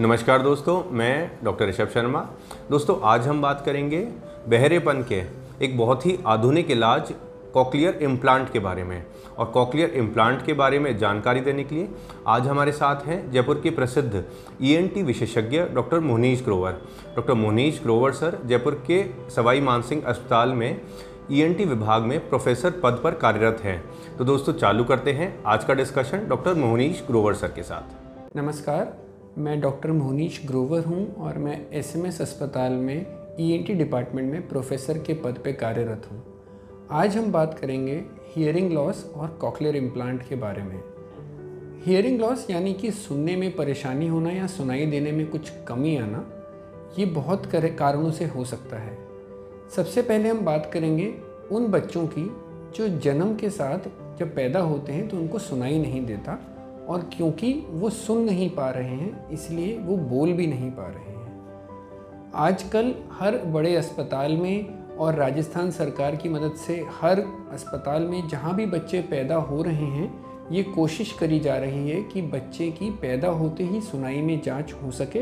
नमस्कार दोस्तों, मैं डॉक्टर ऋषभ शर्मा। दोस्तों, आज हम बात करेंगे बहरेपन के एक बहुत ही आधुनिक इलाज कॉकलियर इम्प्लांट के बारे में। और कॉकलियर इम्प्लांट के बारे में जानकारी देने के लिए आज हमारे साथ हैं जयपुर के प्रसिद्ध ईएनटी विशेषज्ञ doctor Mohnish Grover. Doctor Mohnish Grover sir, Jaipur के सवाई मानसिंह अस्पताल में ईएनटी विभाग में प्रोफेसर पद पर कार्यरत हैं। तो दोस्तों, चालू करते हैं आज का discussion doctor Mohnish Grover sir के साथ। नमस्कार मैं डॉक्टर मोहनीश ग्रोवर हूँ और मैं एसएमएस अस्पताल में ईएनटी डिपार्टमेंट में प्रोफेसर के पद पे कार्यरत हूँ। आज हम बात करेंगे हियरिंग लॉस और कॉकलियर इम्प्लांट के बारे में। हियरिंग लॉस यानी कि सुनने में परेशानी होना या सुनाई देने में कुछ कमी आना, ये बहुत कारणों से हो सकता है। सबसे पहले हम बात करेंगे उन बच्चों की जो जन्म के साथ जब पैदा होते हैं तो उनको सुनाई नहीं देता और क्योंकि वो सुन नहीं पा रहे हैं, इसलिए वो बोल भी नहीं पा रहे हैं। आजकल हर बड़े अस्पताल में और राजस्थान सरकार की मदद से हर अस्पताल में जहाँ भी बच्चे पैदा हो रहे हैं, ये कोशिश करी जा रही है कि बच्चे की पैदा होते ही सुनाई में जाँच हो सके,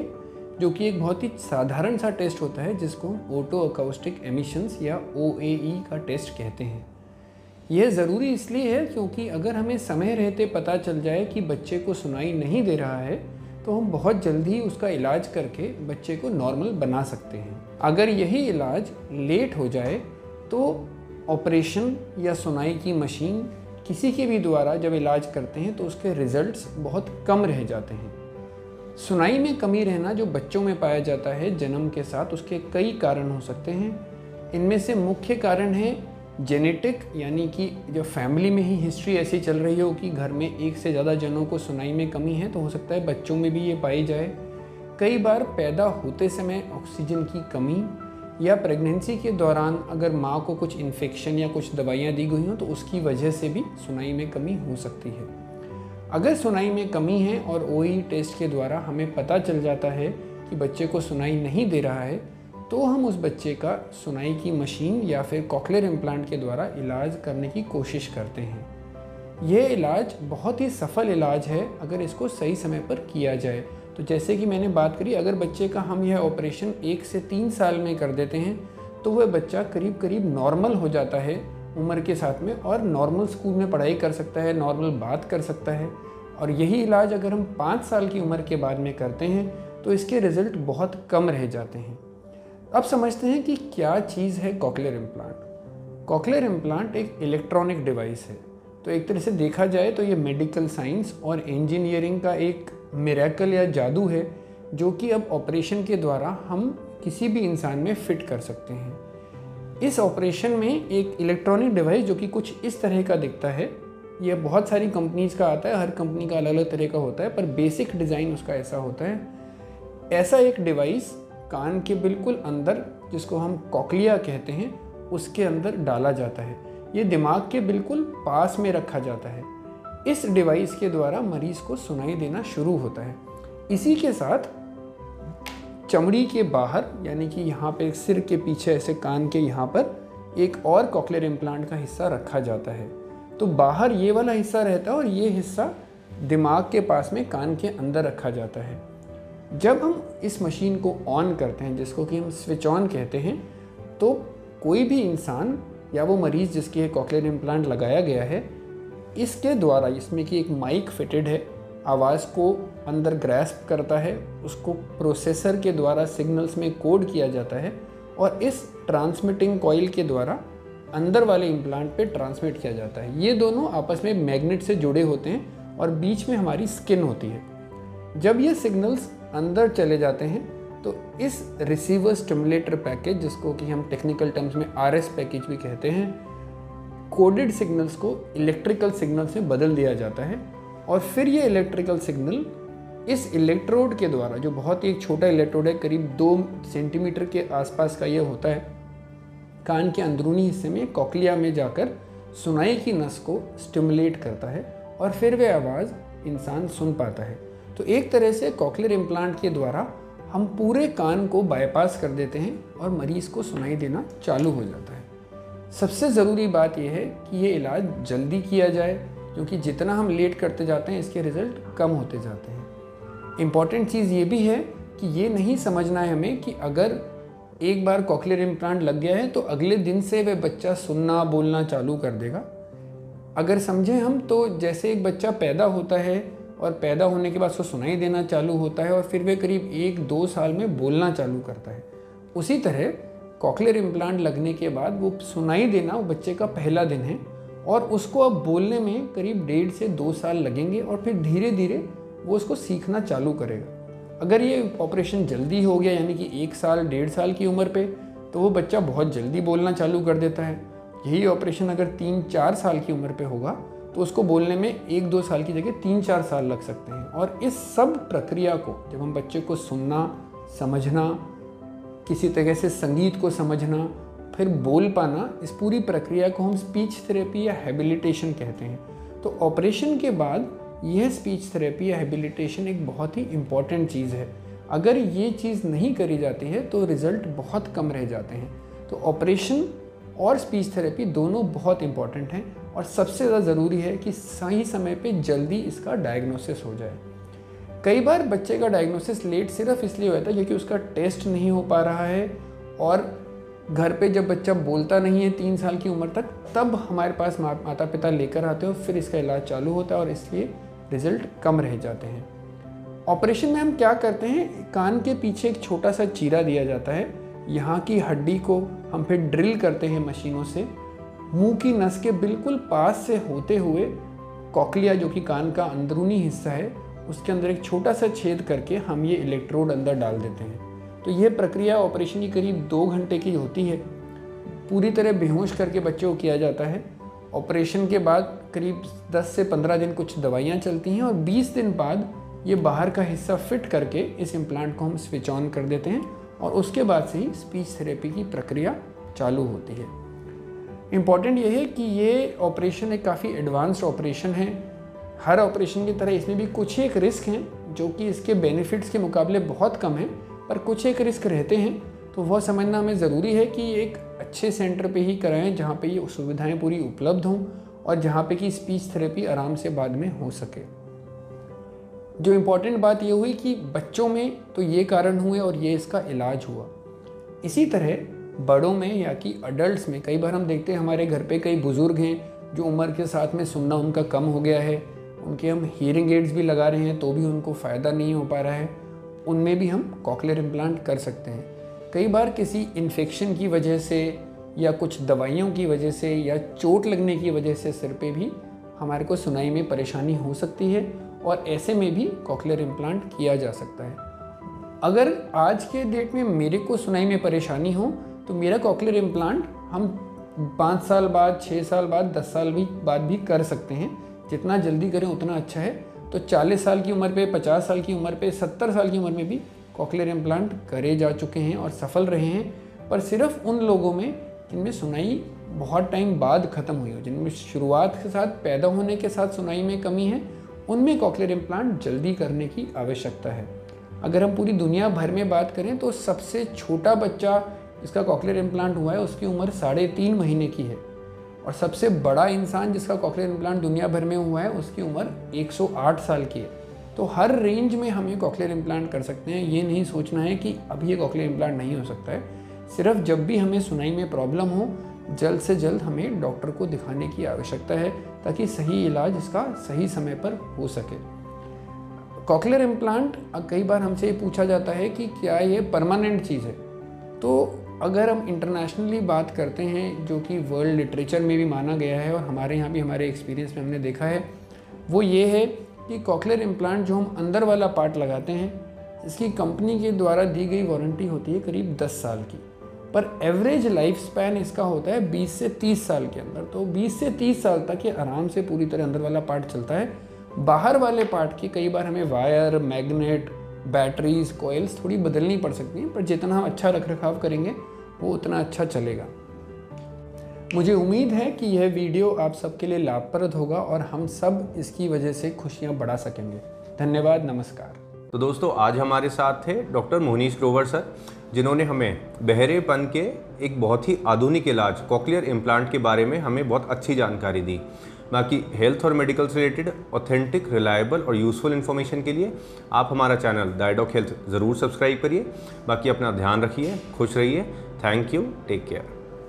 जो कि एक बहुत ही साधारण सा टेस्ट होता है, जिसको ओटो अकाउस्टिक एमिशंस या ओ का टेस्ट कहते हैं। यह ज़रूरी इसलिए है क्योंकि अगर हमें समय रहते पता चल जाए कि बच्चे को सुनाई नहीं दे रहा है तो हम बहुत जल्दी उसका इलाज करके बच्चे को नॉर्मल बना सकते हैं। अगर यही इलाज लेट हो जाए तो ऑपरेशन या सुनाई की मशीन किसी के भी द्वारा जब इलाज करते हैं तो उसके रिजल्ट्स बहुत कम रह जाते हैं। सुनाई में कमी रहना जो बच्चों में पाया जाता है, जन्म के साथ उसके कई कारण हो सकते हैं। इनमें से मुख्य कारण है जेनेटिक यानी कि जो फैमिली में ही हिस्ट्री ऐसी चल रही हो कि घर में एक से ज़्यादा जनों को सुनाई में कमी है तो हो सकता है बच्चों में भी ये पाई जाए। कई बार पैदा होते समय ऑक्सीजन की कमी या प्रेगनेंसी के दौरान अगर माँ को कुछ इन्फेक्शन या कुछ दवाइयाँ दी गई हों तो उसकी वजह से भी सुनाई में कमी हो सकती है। अगर सुनाई में कमी है और ओ टेस्ट के द्वारा हमें पता चल जाता है कि बच्चे को सुनाई नहीं दे रहा है तो हम उस बच्चे का सुनाई की मशीन या फिर कॉकलेर इम्प्लांट के द्वारा इलाज करने की कोशिश करते हैं। यह इलाज बहुत ही सफल इलाज है अगर इसको सही समय पर किया जाए। तो जैसे कि मैंने बात करी, अगर बच्चे का हम यह ऑपरेशन एक से तीन साल में कर देते हैं तो वह बच्चा करीब करीब नॉर्मल हो जाता है, उम्र के साथ में और नॉर्मल स्कूल में पढ़ाई कर सकता है, नॉर्मल बात कर सकता है। और यही इलाज अगर हम पाँच साल की उम्र के बाद में करते हैं तो इसके रिज़ल्ट बहुत कम रह जाते हैं। अब समझते हैं कि क्या चीज़ है कॉकलेर इम्प्लांट कॉकलेर इम्प्लांट एक इलेक्ट्रॉनिक डिवाइस है। तो एक तरह से देखा जाए तो ये मेडिकल साइंस और इंजीनियरिंग का एक मेरेकल या जादू है, जो कि अब ऑपरेशन के द्वारा हम किसी भी इंसान में फिट कर सकते हैं। इस ऑपरेशन में एक इलेक्ट्रॉनिक डिवाइस जो कि कुछ इस तरह का दिखता है यह बहुत सारी कंपनीज़ का आता है, हर कंपनी का अलग अलग तरह का होता है, पर बेसिक डिज़ाइन उसका ऐसा होता है। ऐसा एक डिवाइस कान के बिल्कुल अंदर, जिसको हम कॉकलिया कहते हैं, उसके अंदर डाला जाता है। ये दिमाग के बिल्कुल पास में रखा जाता है। इस डिवाइस के द्वारा मरीज़ को सुनाई देना शुरू होता है। इसी के साथ चमड़ी के बाहर, यानी कि यहाँ पे सिर के पीछे, ऐसे कान के यहाँ पर, एक और कॉकलेर इम्प्लांट का हिस्सा रखा जाता है। तो बाहर ये वाला हिस्सा रहता है और ये हिस्सा दिमाग के पास में कान के अंदर रखा जाता है। जब हम इस मशीन को ऑन करते हैं, जिसको कि हम स्विच ऑन कहते हैं तो कोई भी इंसान या वो मरीज़ जिसकी कॉकलेर इम्प्लांट लगाया गया है, इसके द्वारा, इसमें कि एक माइक फिटेड है, आवाज़ को अंदर ग्रैस्प करता है, उसको प्रोसेसर के द्वारा सिग्नल्स में कोड किया जाता है, और इस ट्रांसमिटिंग कॉइल के द्वारा अंदर वाले इम्प्लांट पे ट्रांसमिट किया जाता है। ये दोनों आपस में मैग्नेट से जुड़े होते हैं और बीच में हमारी स्किन होती है। जब ये सिग्नल्स अंदर चले जाते हैं तो इस रिसीवर स्टिमुलेटर पैकेज जिसको कि हम टेक्निकल टर्म्स में आरएस पैकेज भी कहते हैं कोडेड सिग्नल्स को इलेक्ट्रिकल सिग्नल से बदल दिया जाता है। और फिर ये इलेक्ट्रिकल सिग्नल इस इलेक्ट्रोड के द्वारा, जो बहुत ही एक छोटा इलेक्ट्रोड है, करीब दो सेंटीमीटर के आसपास का ये होता है, कान के अंदरूनी हिस्से में कॉकलिया में जाकर सुनाई की नस को स्टिमुलेट करता है, और फिर वह आवाज़ इंसान सुन पाता है। तो एक तरह से कॉकलियर इम्प्लांट के द्वारा हम पूरे कान को बाईपास कर देते हैं और मरीज़ को सुनाई देना चालू हो जाता है। सबसे ज़रूरी बात यह है कि ये इलाज जल्दी किया जाए, क्योंकि जितना हम लेट करते जाते हैं, इसके रिज़ल्ट कम होते जाते हैं। इंपॉर्टेंट चीज़ ये भी है कि ये नहीं समझना है हमें कि अगर एक बार कॉकलियर इम्प्लांट लग गया है तो अगले दिन से वह बच्चा सुनना, बोलना चालू कर देगा। अगर समझें हम तो जैसे एक बच्चा पैदा होता है और पैदा होने के बाद उसको सुनाई देना चालू होता है और फिर वह करीब एक दो साल में बोलना चालू करता है। उसी तरह कॉकलियर इम्प्लांट लगने के बाद वो सुनाई देना वो बच्चे का पहला दिन है और उसको अब बोलने में करीब डेढ़ से दो साल लगेंगे और फिर धीरे धीरे वो उसको सीखना चालू करेगा। अगर ये ऑपरेशन जल्दी हो गया, यानी कि एक साल, डेढ़ साल की उम्र पे तो वो बच्चा बहुत जल्दी बोलना चालू कर देता है। यही ऑपरेशन अगर तीन चार साल की उम्र पे होगा तो उसको बोलने में एक दो साल की जगह तीन चार साल लग सकते हैं। और इस सब प्रक्रिया को, जब हम बच्चे को सुनना, समझना, किसी तरह से संगीत को समझना, फिर बोल पाना, इस पूरी प्रक्रिया को हम स्पीच थेरेपी या हैबिलिटेशन कहते हैं। तो ऑपरेशन के बाद यह स्पीच थेरेपी या हैबिलिटेशन एक बहुत ही इंपॉर्टेंट चीज़ है। अगर ये चीज़ नहीं करी जाती है तो रिज़ल्ट बहुत कम रह जाते हैं। तो ऑपरेशन और स्पीच थेरेपी दोनों बहुत इंपॉर्टेंट हैं और सबसे ज़्यादा ज़रूरी है कि सही समय पे जल्दी इसका डायग्नोसिस हो जाए। कई बार बच्चे का डायग्नोसिस लेट सिर्फ़ इसलिए होता है क्योंकि उसका टेस्ट नहीं हो पा रहा है और घर पे जब बच्चा बोलता नहीं है तीन साल की उम्र तक, तब हमारे पास माता पिता लेकर आते हैं फिर इसका इलाज चालू होता है और इसलिए रिज़ल्ट कम रह जाते हैं। ऑपरेशन में हम क्या करते हैं? कान के पीछे एक छोटा सा चीरा दिया जाता है, यहाँ की हड्डी को हम फिर ड्रिल करते हैं मशीनों से। मुँह की नस के बिल्कुल पास से होते हुए कॉकलिया जो कि कान का अंदरूनी हिस्सा है, उसके अंदर एक छोटा सा छेद करके हम ये इलेक्ट्रोड अंदर डाल देते हैं। तो यह प्रक्रिया ऑपरेशन की करीब दो घंटे की होती है। पूरी तरह बेहोश करके बच्चे को किया जाता है। ऑपरेशन के बाद करीब 10 से 15 दिन कुछ दवाइयाँ चलती हैं और 20 दिन बाद ये बाहर का हिस्सा फिट करके इस इम्प्लांट को हम स्विच ऑन कर देते हैं। और उसके बाद से ही स्पीच थेरेपी की प्रक्रिया चालू होती है। इंपॉर्टेंट ये है कि ये ऑपरेशन एक काफ़ी एडवांस्ड ऑपरेशन है। हर ऑपरेशन की तरह इसमें भी कुछ एक रिस्क हैं, जो कि इसके बेनिफिट्स के मुकाबले बहुत कम हैं, पर कुछ एक रिस्क रहते हैं। तो वह समझना हमें ज़रूरी है कि एक अच्छे सेंटर पे ही कराएँ, जहाँ पे ये सुविधाएँ पूरी उपलब्ध हों और जहाँ पे कि स्पीच थेरेपी आराम से बाद में हो सके। जो इम्पोर्टेंट बात ये हुई कि बच्चों में तो ये कारण हुए और ये इसका इलाज हुआ। इसी तरह बड़ों में या कि अडल्ट में कई बार हम देखते हैं हमारे घर पे कई बुज़ुर्ग हैं जो उम्र के साथ में सुनना उनका कम हो गया है, उनके हम हीयरिंग एड्स भी लगा रहे हैं तो भी उनको फ़ायदा नहीं हो पा रहा है। उनमें भी हम कॉकलियर इम्प्लांट कर सकते हैं। कई बार किसी इन्फेक्शन की वजह से या कुछ दवाइयों की वजह से या चोट लगने की वजह से सिर पे भी हमारे को सुनाई में परेशानी हो सकती है और ऐसे में भी कॉकलियर इम्प्लांट किया जा सकता है। अगर आज के डेट में मेरे को सुनाई में परेशानी हो तो मेरा कॉकलियर इम्प्लांट हम पाँच साल बाद छः साल बाद, दस साल भी बाद भी कर सकते हैं। जितना जल्दी करें, उतना अच्छा है। तो 40 साल की उम्र पे 50 साल की उम्र पे 70 साल की उम्र में भी कॉकलियर इम्प्लांट करे जा चुके हैं और सफल रहे हैं। पर सिर्फ़ उन लोगों में जिनमें सुनाई बहुत टाइम बाद ख़त्म हुई हो, जिनमें शुरुआत के साथ, पैदा होने के साथ सुनाई में कमी है उनमें कॉकलियर इम्प्लांट जल्दी करने की आवश्यकता है। अगर हम पूरी दुनिया भर में बात करें तो सबसे छोटा बच्चा इसका कॉकलियर इम्प्लांट हुआ है, उसकी उम्र साढ़े तीन महीने की है। और सबसे बड़ा इंसान जिसका कॉकलियर इम्प्लांट दुनिया भर में हुआ है, उसकी उम्र 108 साल की है। तो हर रेंज में हम ये कॉकलियर इम्प्लांट कर सकते हैं। ये नहीं सोचना है कि अभी ये कॉकलियर इम्प्लांट नहीं हो सकता है। सिर्फ़ जब भी हमें सुनाई में प्रॉब्लम हो जल्द से जल्द हमें डॉक्टर को दिखाने की आवश्यकता है ताकि सही इलाज इसका सही समय पर हो सके। कॉकलियर इम्प्लांट, कई बार हमसे ये पूछा जाता है कि क्या ये परमानेंट चीज़ है? तो अगर हम इंटरनेशनली बात करते हैं, जो कि वर्ल्ड लिटरेचर में भी माना गया है और हमारे यहाँ भी हमारे एक्सपीरियंस में हमने देखा है, वो ये है कि कॉकलियर इम्प्लांट जो हम अंदर वाला पार्ट लगाते हैं, इसकी कंपनी के द्वारा दी गई वारंटी होती है करीब 10 साल की। पर एवरेज लाइफ स्पैन इसका होता है 20 से 30 साल के अंदर। तो 20 से 30 साल तक ये आराम से पूरी तरह अंदर वाला पार्ट चलता है। बाहर वाले पार्ट की कई बार हमें वायर मैग्नेट बैटरीज कोयल्स थोड़ी बदलनी पड़ सकती हैं, पर जितना हम अच्छा रख रखाव करेंगे, वो उतना अच्छा चलेगा। मुझे उम्मीद है कि यह वीडियो आप सबके लिए लाभप्रद होगा और हम सब इसकी वजह से खुशियाँ बढ़ा सकेंगे। धन्यवाद, नमस्कार। तो दोस्तों, आज हमारे साथ थे डॉक्टर मोहनीश ग्रोवर सर, जिन्होंने हमें बहरेपन के एक बहुत ही आधुनिक इलाज, कॉकलियर इम्प्लांट के बारे में हमें बहुत अच्छी जानकारी दी। बाकी हेल्थ और मेडिकल से रिलेटेड ऑथेंटिक रिलायबल और यूज़फुल इन्फॉर्मेशन के लिए आप हमारा चैनल डायडॉक हेल्थ ज़रूर सब्सक्राइब करिए। बाकी अपना ध्यान रखिए, खुश रहिए। Thank you take care